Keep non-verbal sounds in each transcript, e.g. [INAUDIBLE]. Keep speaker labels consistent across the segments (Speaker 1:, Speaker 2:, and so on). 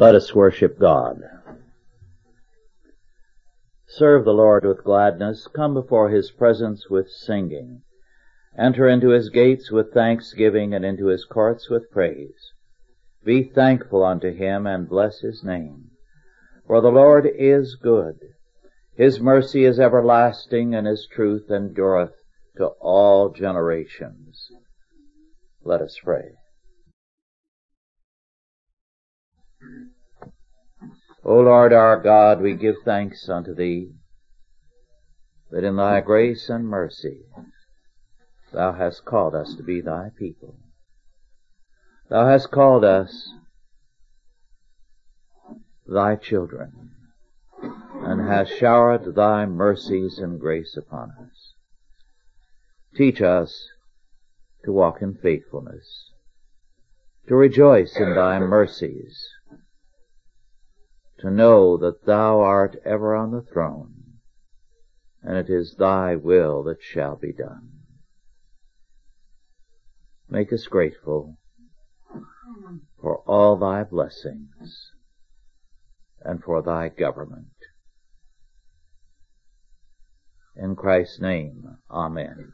Speaker 1: Let us worship God. Serve the Lord with gladness. Come before his presence with singing. Enter into his gates with thanksgiving and into his courts with praise. Be thankful unto him and bless his name. For the Lord is good. His mercy is everlasting and his truth endureth to all generations. Let us pray. O Lord our God, we give thanks unto thee that in thy grace and mercy thou hast called us to be thy people. Thou hast called us thy children and hast showered thy mercies and grace upon us. Teach us to walk in faithfulness, to rejoice in thy mercies, to know that thou art ever on the throne, and it is thy will that shall be done. Make us grateful for all thy blessings and for thy government. In Christ's name, Amen.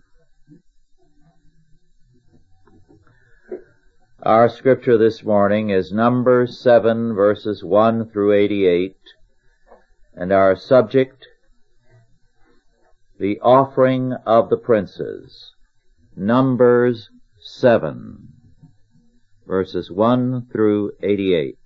Speaker 1: Our scripture this morning is Numbers 7 verses 1 through 88 and our subject, the offering of the princes. Numbers 7 verses 1 through 88.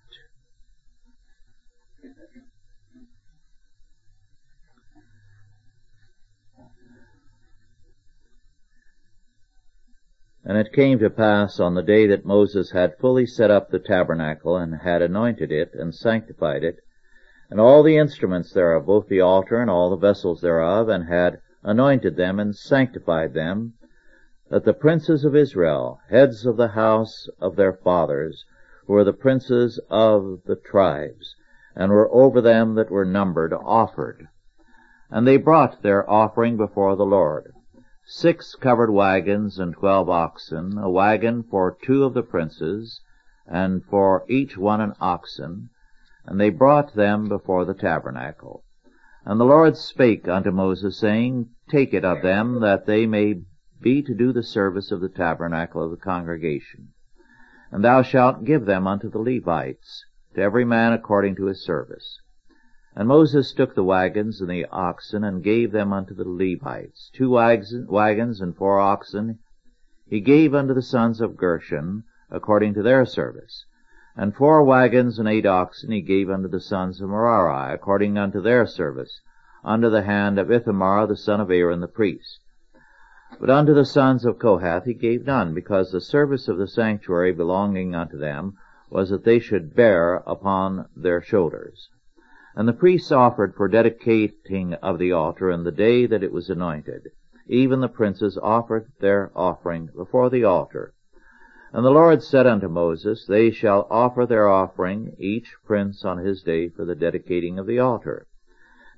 Speaker 1: And it came to pass on the day that Moses had fully set up the tabernacle, and had anointed it, and sanctified it, and all the instruments thereof, both the altar and all the vessels thereof, and had anointed them, and sanctified them, that the princes of Israel, heads of the house of their fathers, who were the princes of the tribes, and were over them that were numbered, offered. And they brought their offering before the Lord six covered wagons and twelve oxen, a wagon for two of the princes, and for each one an oxen, and they brought them before the tabernacle. And the Lord spake unto Moses, saying, Take it of them, that they may be to do the service of the tabernacle of the congregation. And thou shalt give them unto the Levites, to every man according to his service. And Moses took the wagons and the oxen, and gave them unto the Levites. Two wagons and four oxen he gave unto the sons of Gershon, according to their service. And four wagons and eight oxen he gave unto the sons of Merari, according unto their service, under the hand of Ithamar the son of Aaron the priest. But unto the sons of Kohath he gave none, because the service of the sanctuary belonging unto them was that they should bear upon their shoulders. And the priests offered for dedicating of the altar in the day that it was anointed. Even the princes offered their offering before the altar. And the Lord said unto Moses, They shall offer their offering, each prince on his day, for the dedicating of the altar.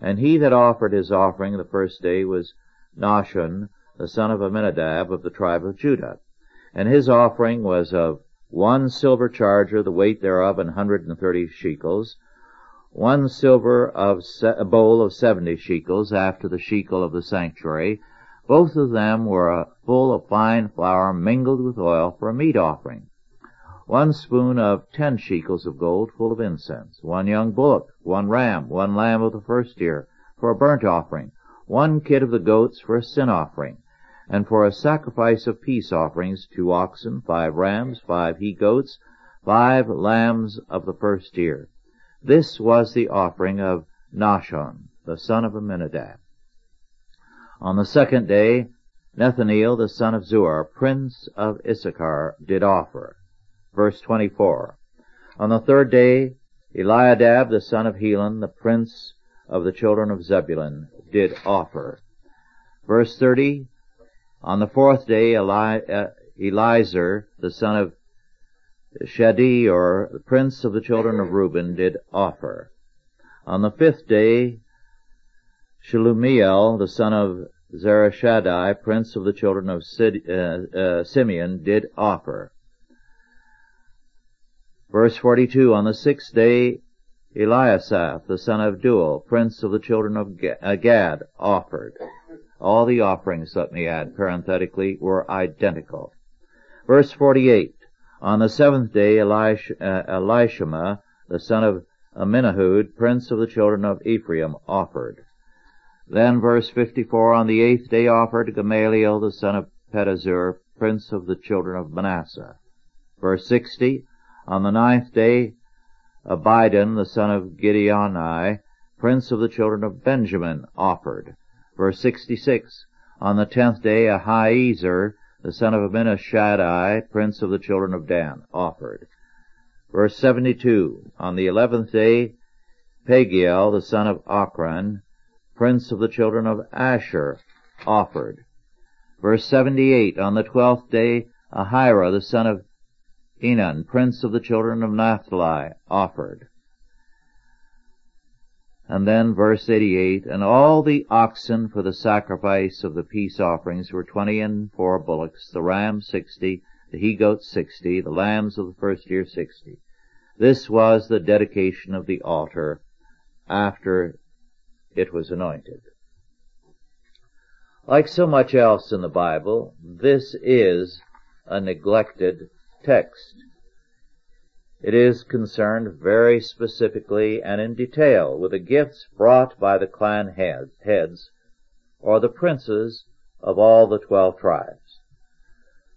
Speaker 1: And he that offered his offering the first day was Nahshon, the son of Amminadab of the tribe of Judah. And his offering was of one silver charger, the weight thereof an hundred and thirty shekels, one silver of se- a bowl of seventy shekels after the shekel of the sanctuary. Both of them were uh, full of fine flour mingled with oil for a meat offering. One spoon of ten shekels of gold full of incense. One young bullock, one ram, one lamb of the first year for a burnt offering. One kid of the goats for a sin offering. And for a sacrifice of peace offerings, two oxen, five rams, five he goats, five lambs of the first year. This was the offering of Nahshon, the son of Amminadab. On the second day, Nethaneel, the son of Zuar, prince of Issachar, did offer. Verse 24. On the third day, Eliadab, the son of Helon, the prince of the children of Zebulun, did offer. Verse 30. On the fourth day, Eli- uh, Elizur, the son of Shedeur, the prince of the children of Reuben, did offer. On the fifth day, Shelumiel, the son of Zurishaddai, prince of the children of Sid, uh, uh, Simeon, did offer. Verse 42, on the sixth day, Eliasaph, the son of Deuel, prince of the children of uh, Gad, offered. All the offerings, let me add parenthetically, were identical. Verse 48, on the seventh day, Elish, uh, Elishama, the son of Amminahud, prince of the children of Ephraim, offered. Then, verse 54, on the eighth day offered Gamaliel, the son of Pedahzur, prince of the children of Manasseh. Verse 60, on the ninth day, Abidan, the son of Gideoni, prince of the children of Benjamin, offered. Verse 66, on the tenth day, Ahiezer, the son of Amminashadai, prince of the children of Dan, offered. Verse 72, on the eleventh day, Pagiel, the son of Ocran, prince of the children of Asher, offered. Verse 78, on the twelfth day, Ahira, the son of Enan, prince of the children of Naphtali, offered. And then verse 88, and all the oxen for the sacrifice of the peace offerings were twenty and four bullocks, the ram sixty, the he goat sixty, the lambs of the first year sixty. This was the dedication of the altar after it was anointed. Like so much else in the Bible, this is a neglected text. It is concerned very specifically and in detail with the gifts brought by the clan heads, or the princes of all the twelve tribes.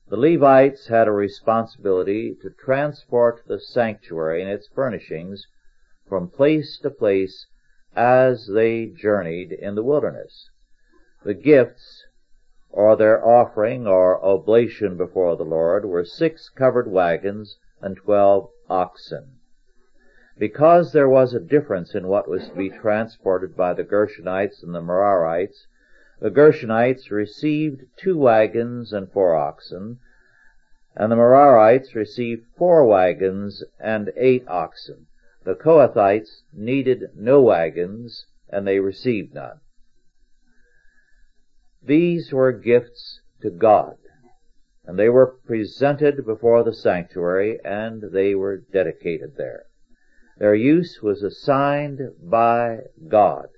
Speaker 1: The Levites had a responsibility to transport the sanctuary and its furnishings from place to place as they journeyed in the wilderness. The gifts, or their offering or oblation before the Lord, were six covered wagons and twelve oxen. Because there was a difference in what was to be transported by the Gershonites and the Merarites, the Gershonites received two wagons and four oxen, and the Merarites received four wagons and eight oxen. The Kohathites needed no wagons, and they received none. These were gifts to God. And they were presented before the sanctuary, and they were dedicated there. Their use was assigned by God.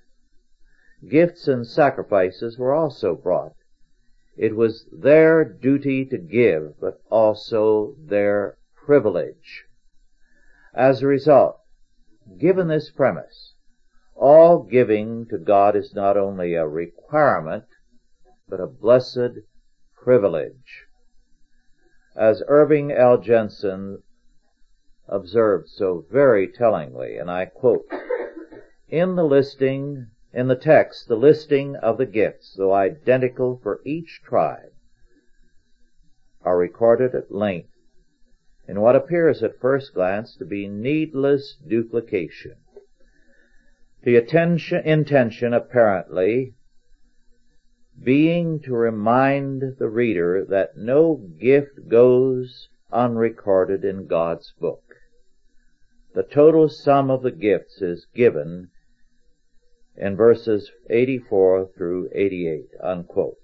Speaker 1: Gifts and sacrifices were also brought. It was their duty to give, but also their privilege. As a result, given this premise, all giving to God is not only a requirement, but a blessed privilege as Irving L. Jensen observed so very tellingly, and I quote, In the listing, in the text, the listing of the gifts, though identical for each tribe, are recorded at length in what appears at first glance to be needless duplication. The intention, apparently, being to remind the reader that no gift goes unrecorded in God's book. The total sum of the gifts is given in verses 84 through 88. Unquote.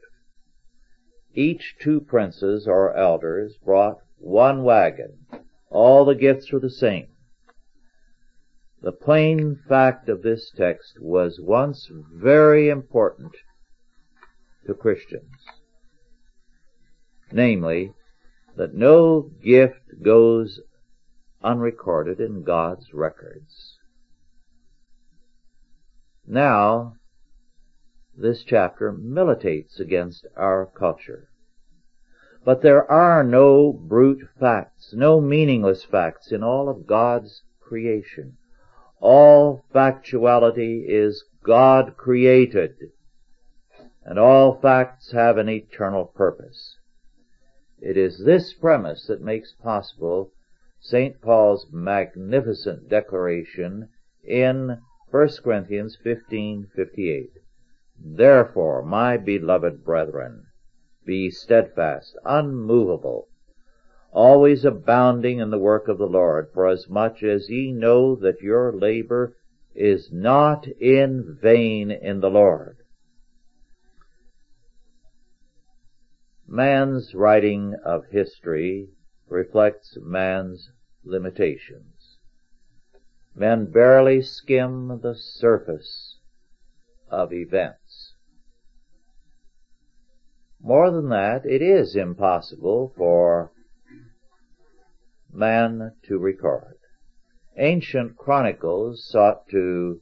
Speaker 1: Each two princes or elders brought one wagon. All the gifts were the same. The plain fact of this text was once very important to Christians. Namely, that no gift goes unrecorded in God's records. Now, this chapter militates against our culture. But there are no brute facts, no meaningless facts in all of God's creation. All factuality is God created and all facts have an eternal purpose. It is this premise that makes possible St. Paul's magnificent declaration in 1 Corinthians 15:58. Therefore, my beloved brethren, be steadfast, unmovable, always abounding in the work of the Lord, for as much as ye know that your labor is not in vain in the Lord. Man's writing of history reflects man's limitations. Men barely skim the surface of events. More than that, it is impossible for man to record. Ancient chronicles sought to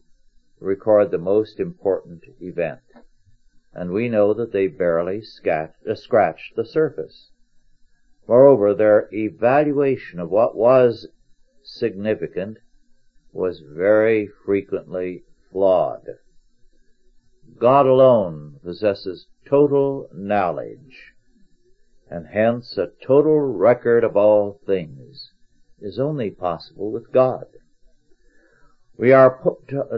Speaker 1: record the most important event and we know that they barely uh, scratched the surface. Moreover, their evaluation of what was significant was very frequently flawed. God alone possesses total knowledge, and hence a total record of all things is only possible with God. We are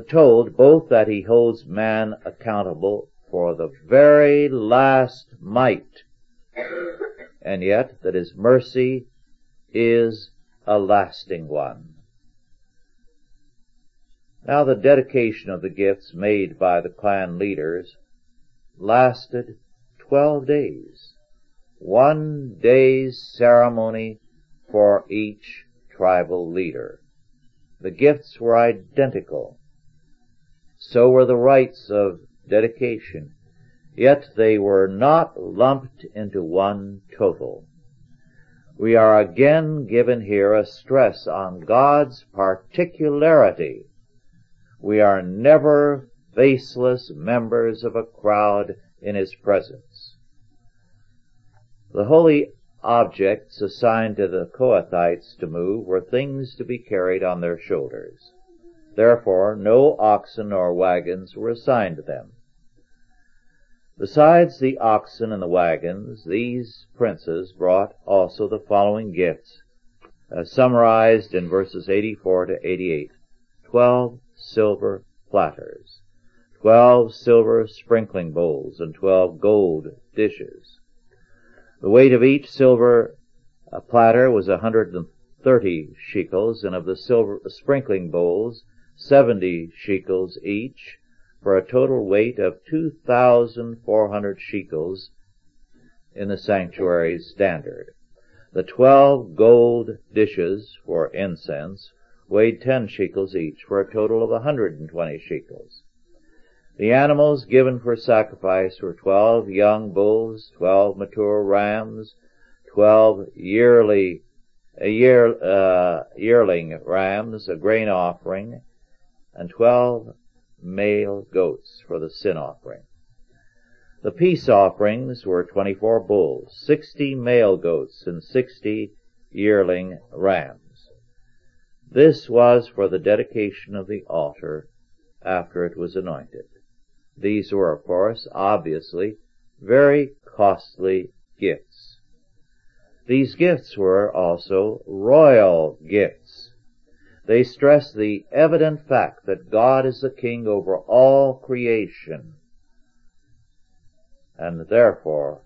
Speaker 1: told both that he holds man accountable for the very last mite, and yet that his mercy is a lasting one. Now the dedication of the gifts made by the clan leaders lasted twelve days, one day's ceremony for each tribal leader. The gifts were identical. So were the rites of dedication, yet they were not lumped into one total. We are again given here a stress on God's particularity. We are never faceless members of a crowd in His presence. The holy objects assigned to the Kohathites to move were things to be carried on their shoulders. Therefore, no oxen or wagons were assigned them. Besides the oxen and the wagons, these princes brought also the following gifts, uh, summarized in verses 84 to 88. Twelve silver platters, twelve silver sprinkling bowls, and twelve gold dishes. The weight of each silver uh, platter was 130 shekels, and of the silver sprinkling bowls, 70 shekels each, for a total weight of 2,400 shekels in the sanctuary's standard. The twelve gold dishes for incense weighed 10 shekels each, for a total of 120 shekels. The animals given for sacrifice were 12 young bulls, 12 mature rams, 12 yearly a year, uh, yearling rams, a grain offering, and 12 male goats for the sin offering. The peace offerings were 24 bulls, 60 male goats, and 60 yearling rams. This was for the dedication of the altar after it was anointed. These were, of course, obviously, very costly gifts. These gifts were also royal gifts. They stress the evident fact that God is the king over all creation, and therefore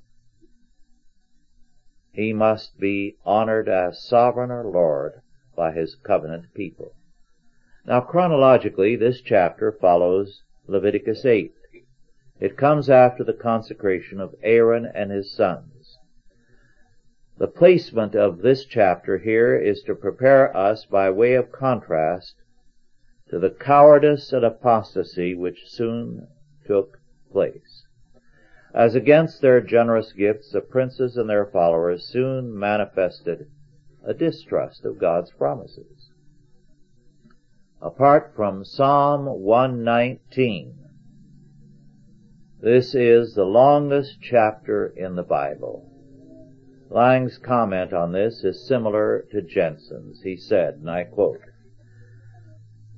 Speaker 1: he must be honored as sovereign or Lord by his covenant people. Now, chronologically, this chapter follows Leviticus 8. It comes after the consecration of Aaron and his sons. The placement of this chapter here is to prepare us by way of contrast to the cowardice and apostasy which soon took place. As against their generous gifts, the princes and their followers soon manifested a distrust of God's promises. Apart from Psalm 119, this is the longest chapter in the Bible. Lange's comment on this is similar to Jensen's. He said, and I quote,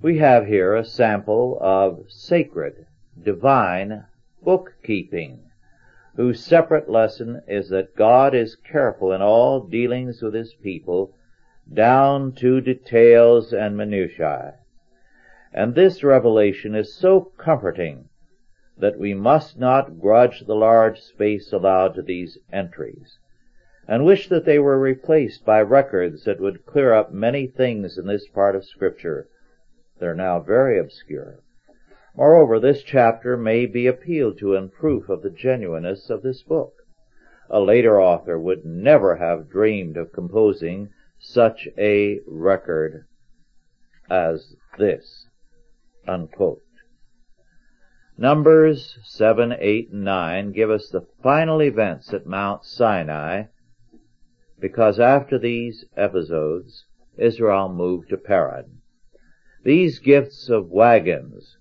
Speaker 1: We have here a sample of sacred, divine bookkeeping, whose separate lesson is that God is careful in all dealings with his people down to details and minutiae. And this revelation is so comforting that we must not grudge the large space allowed to these entries and wish that they were replaced by records that would clear up many things in this part of Scripture. They're now very obscure. Moreover, this chapter may be appealed to in proof of the genuineness of this book. A later author would never have dreamed of composing such a record as this. Unquote. Numbers 7, 8, and 9 give us the final events at Mount Sinai because after these episodes, Israel moved to Paran. These gifts of wagons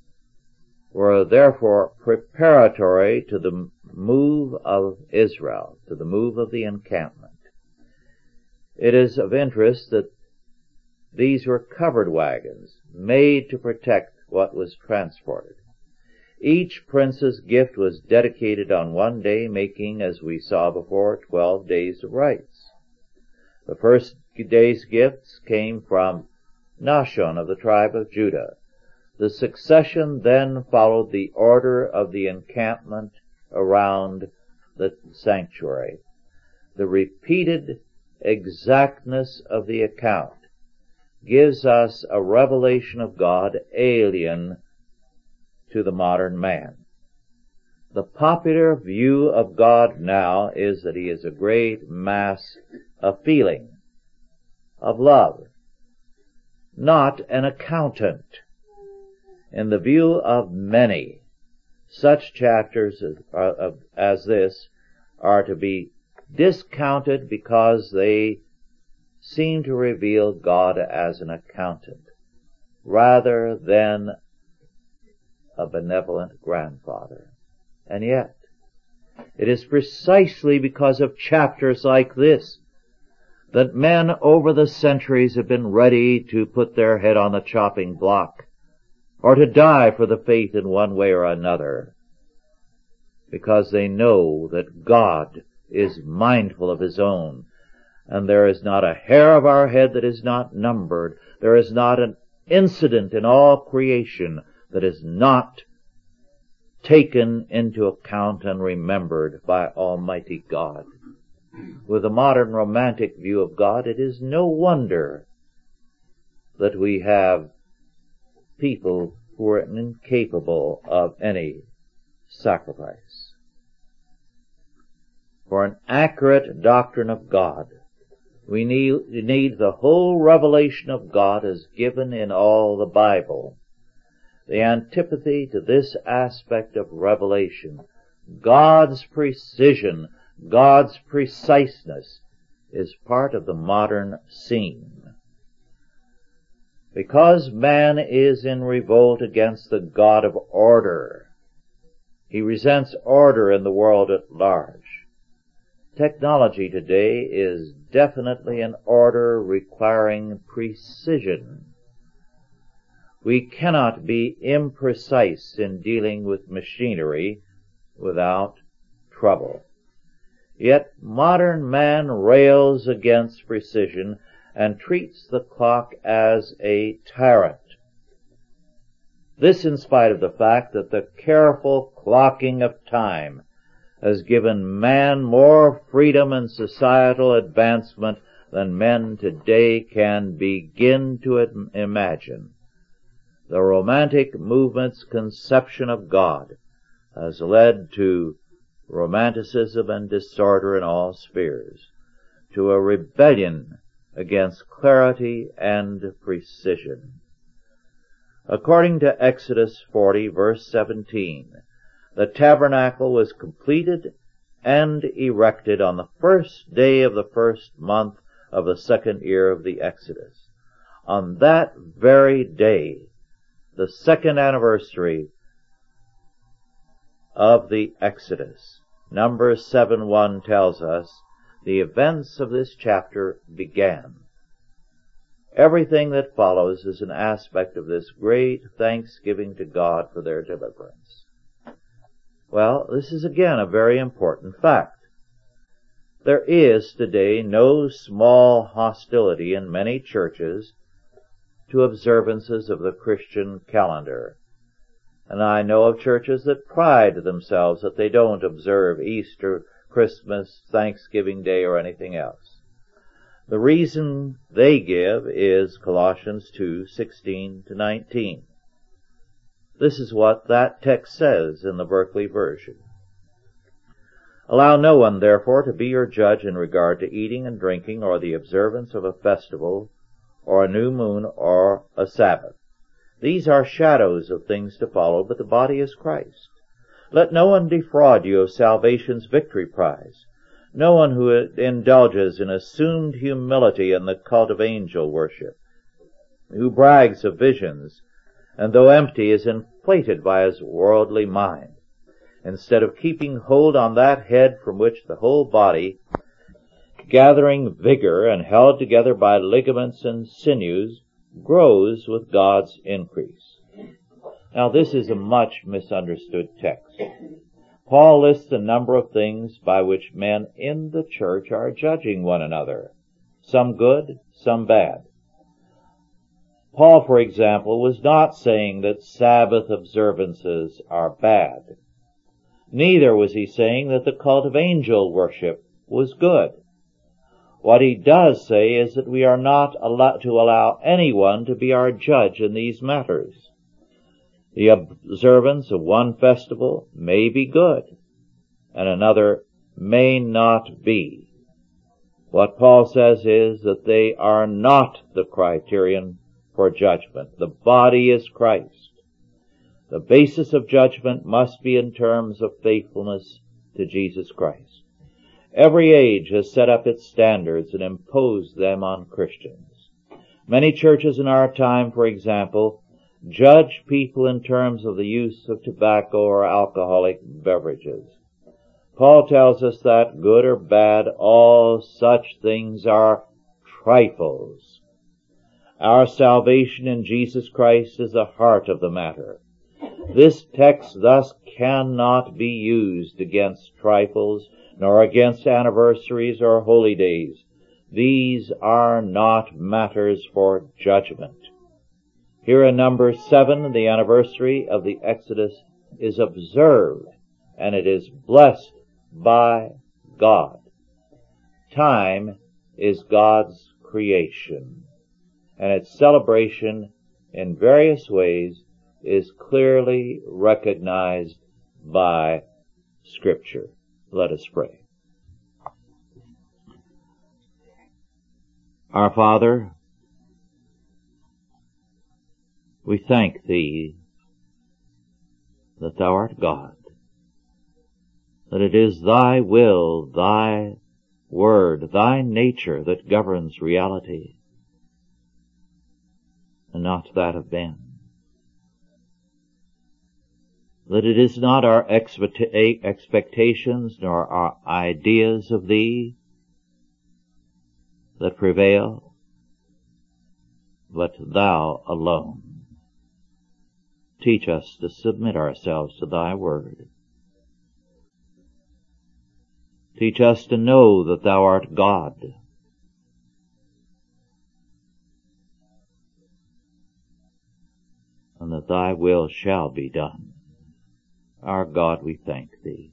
Speaker 1: were therefore preparatory to the move of Israel, to the move of the encampment. It is of interest that these were covered wagons made to protect what was transported. Each prince's gift was dedicated on one day, making, as we saw before, twelve days of rites. The first day's gifts came from Nahshon of the tribe of Judah. The succession then followed the order of the encampment around the sanctuary. The repeated exactness of the account gives us a revelation of God alien to the modern man. The popular view of God now is that he is a great mass of feeling of love, not an accountant. In the view of many, such chapters uh, as this are to be discounted because they seem to reveal God as an accountant rather than a benevolent grandfather. And yet, it is precisely because of chapters like this that men over the centuries have been ready to put their head on the chopping block or to die for the faith in one way or another because they know that God is mindful of his own and there is not a hair of our head that is not numbered. There is not an incident in all creation that is not taken into account and remembered by Almighty God with a modern romantic view of God, it is no wonder that we have people who are incapable of any sacrifice. For an accurate doctrine of God, we need, need the whole revelation of God as given in all the Bible. The antipathy to this aspect of revelation, God's precision God's preciseness is part of the modern scene. Because man is in revolt against the God of order, he resents order in the world at large. Technology today is definitely an order requiring precision. We cannot be imprecise in dealing with machinery without trouble. Yet modern man rails against precision and treats the clock as a tyrant. This in spite of the fact that the careful clocking of time has given man more freedom and societal advancement than men today can begin to imagine. The Romantic movement's conception of God has led to romanticism and disorder in all spheres, to a rebellion against clarity and precision. According to Exodus 40 verse 17, the tabernacle was completed and erected on the first day of the first month of the second year of the Exodus. On that very day, the second anniversary of the Exodus. Number one tells us, the events of this chapter began. Everything that follows is an aspect of this great thanksgiving to God for their deliverance. Well, this is again a very important fact. There is today no small hostility in many churches to observances of the Christian calendar. And I know of churches that pride themselves that they don't observe Easter, Christmas, Thanksgiving Day, or anything else. The reason they give is Colossians 2:16 to 19. This is what that text says in the Berkeley Version. Allow no one, therefore, to be your judge in regard to eating and drinking, or the observance of a festival, or a new moon, or a Sabbath. These are shadows of things to follow, but the body is Christ. Let no one defraud you of salvation's victory prize. No one who indulges in assumed humility and the cult of angel worship, who brags of visions, and though empty is inflated by his worldly mind, instead of keeping hold on that head from which the whole body, gathering vigor and held together by ligaments and sinews, grows with God's increase. Now this is a much misunderstood text. Paul lists a number of things by which men in the church are judging one another. Some good, some bad. Paul, for example, was not saying that Sabbath observances are bad. Neither was he saying that the cult of angel worship was good. What he does say is that we are not to allow anyone to be our judge in these matters. The observance of one festival may be good, and another may not be. What Paul says is that they are not the criterion for judgment. The body is Christ. The basis of judgment must be in terms of faithfulness to Jesus Christ. Every age has set up its standards and imposed them on Christians. Many churches in our time, for example, judge people in terms of the use of tobacco or alcoholic beverages. Paul tells us that, good or bad, all such things are trifles. Our salvation in Jesus Christ is the heart of the matter. This text thus cannot be used against trifles, nor against anniversaries or holy days. These are not matters for judgment. Here in number seven, the anniversary of the Exodus is observed and it is blessed by God. Time is God's creation and its celebration in various ways is clearly recognized by Scripture. Let us pray. Our Father, we thank Thee that Thou art God, that it is Thy will, Thy Word, Thy nature that governs reality, and not that of men that it is not our expectations nor our ideas of thee that prevail, but thou alone. Teach us to submit ourselves to thy word. Teach us to know that thou art God. And that thy will shall be done. Our God, we thank thee.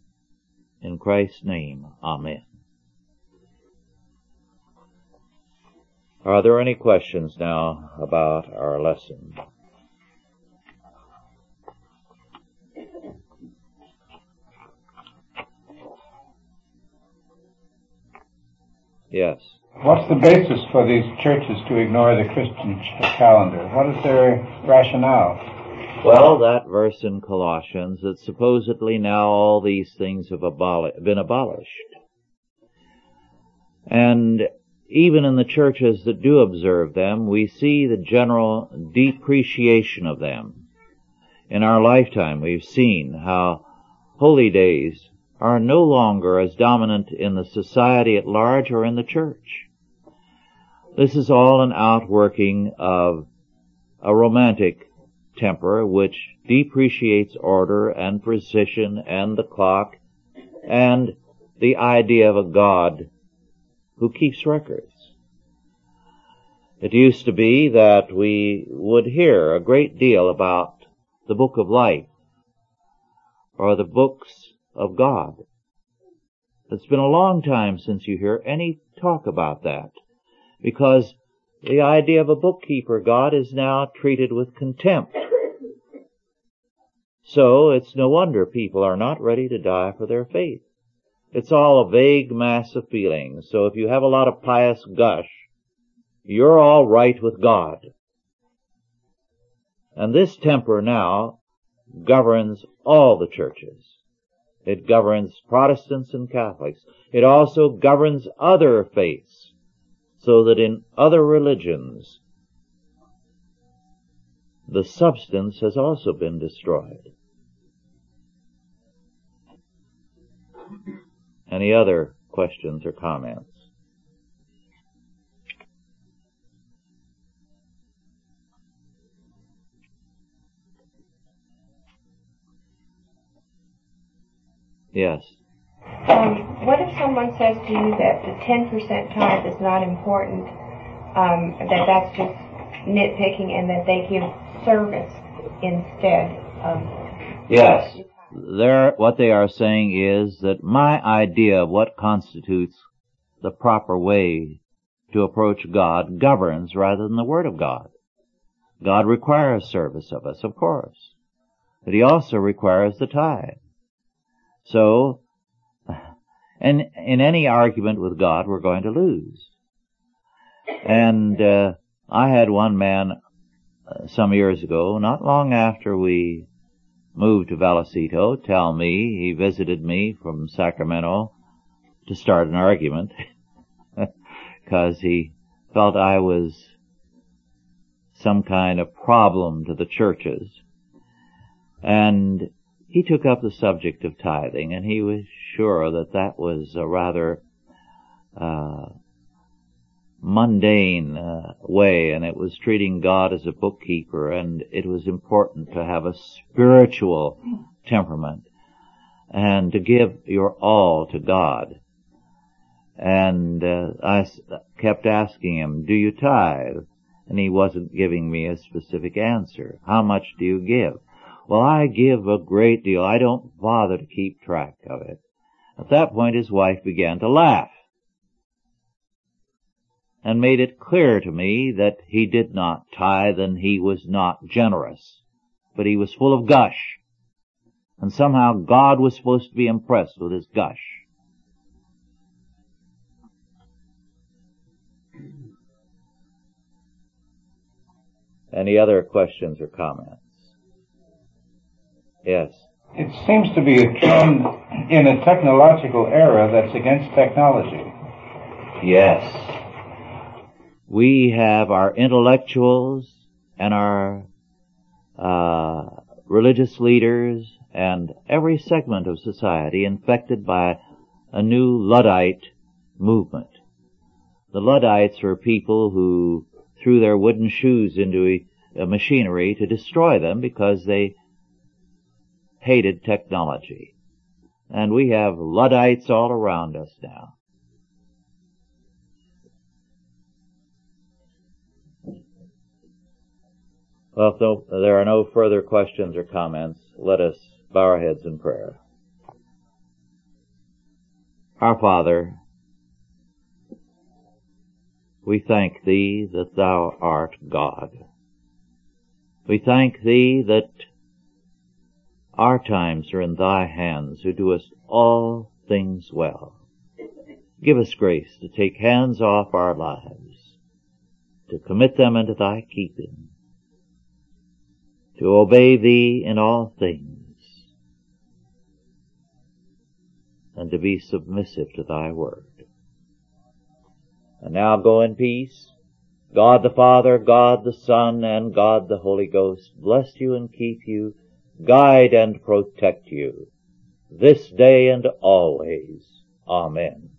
Speaker 1: In Christ's name, amen. Are there any questions now about our lesson?
Speaker 2: Yes. What's the basis for these churches to ignore the Christian calendar? What is their rationale?
Speaker 1: Well, that verse in Colossians that supposedly now all these things have aboli- been abolished. And even in the churches that do observe them, we see the general depreciation of them. In our lifetime, we've seen how holy days are no longer as dominant in the society at large or in the church. This is all an outworking of a romantic temper, which depreciates order and precision and the clock and the idea of a God who keeps records. It used to be that we would hear a great deal about the book of life or the books of God. It's been a long time since you hear any talk about that because the idea of a bookkeeper God is now treated with contempt. So it's no wonder people are not ready to die for their faith. It's all a vague mass of feelings. So if you have a lot of pious gush, you're all right with God. And this temper now governs all the churches. It governs Protestants and Catholics. It also governs other faiths, so that in other religions the substance has also been destroyed. Any other questions or comments?
Speaker 3: Yes. Um, what if someone says to you that the 10% tithe is not important, um, that that's just nitpicking and that they give service instead of.
Speaker 1: Yes. There, what they are saying is that my idea of what constitutes the proper way to approach God governs rather than the Word of God. God requires service of us, of course, but He also requires the tithe. So, and in any argument with God, we're going to lose. And uh, I had one man uh, some years ago, not long after we moved to Vallecito, tell me he visited me from Sacramento to start an argument because [LAUGHS] he felt I was some kind of problem to the churches. And he took up the subject of tithing and he was sure that that was a rather uh, mundane uh, way, and it was treating God as a bookkeeper, and it was important to have a spiritual temperament and to give your all to God. And uh, I kept asking him, "Do you tithe?" And he wasn't giving me a specific answer. How much do you give? Well, I give a great deal. I don't bother to keep track of it. At that point, his wife began to laugh and made it clear to me that he did not tithe and he was not generous, but he was full of gush. And somehow God was supposed to be impressed with his gush. Any other questions or comments?
Speaker 2: Yes. It seems to be a trend in a technological era that's against technology.
Speaker 1: Yes we have our intellectuals and our uh, religious leaders and every segment of society infected by a new Luddite movement. The Luddites were people who threw their wooden shoes into a uh, machinery to destroy them because they hated technology. And we have Luddites all around us now. Well, if there are no further questions or comments, let us bow our heads in prayer. Our Father, we thank Thee that Thou art God. We thank Thee that our times are in Thy hands who doest all things well. Give us grace to take hands off our lives, to commit them into Thy keeping, to obey thee in all things, and to be submissive to thy word. And now go in peace. God the Father, God the Son, and God the Holy Ghost bless you and keep you, guide and protect you, this day and always. Amen.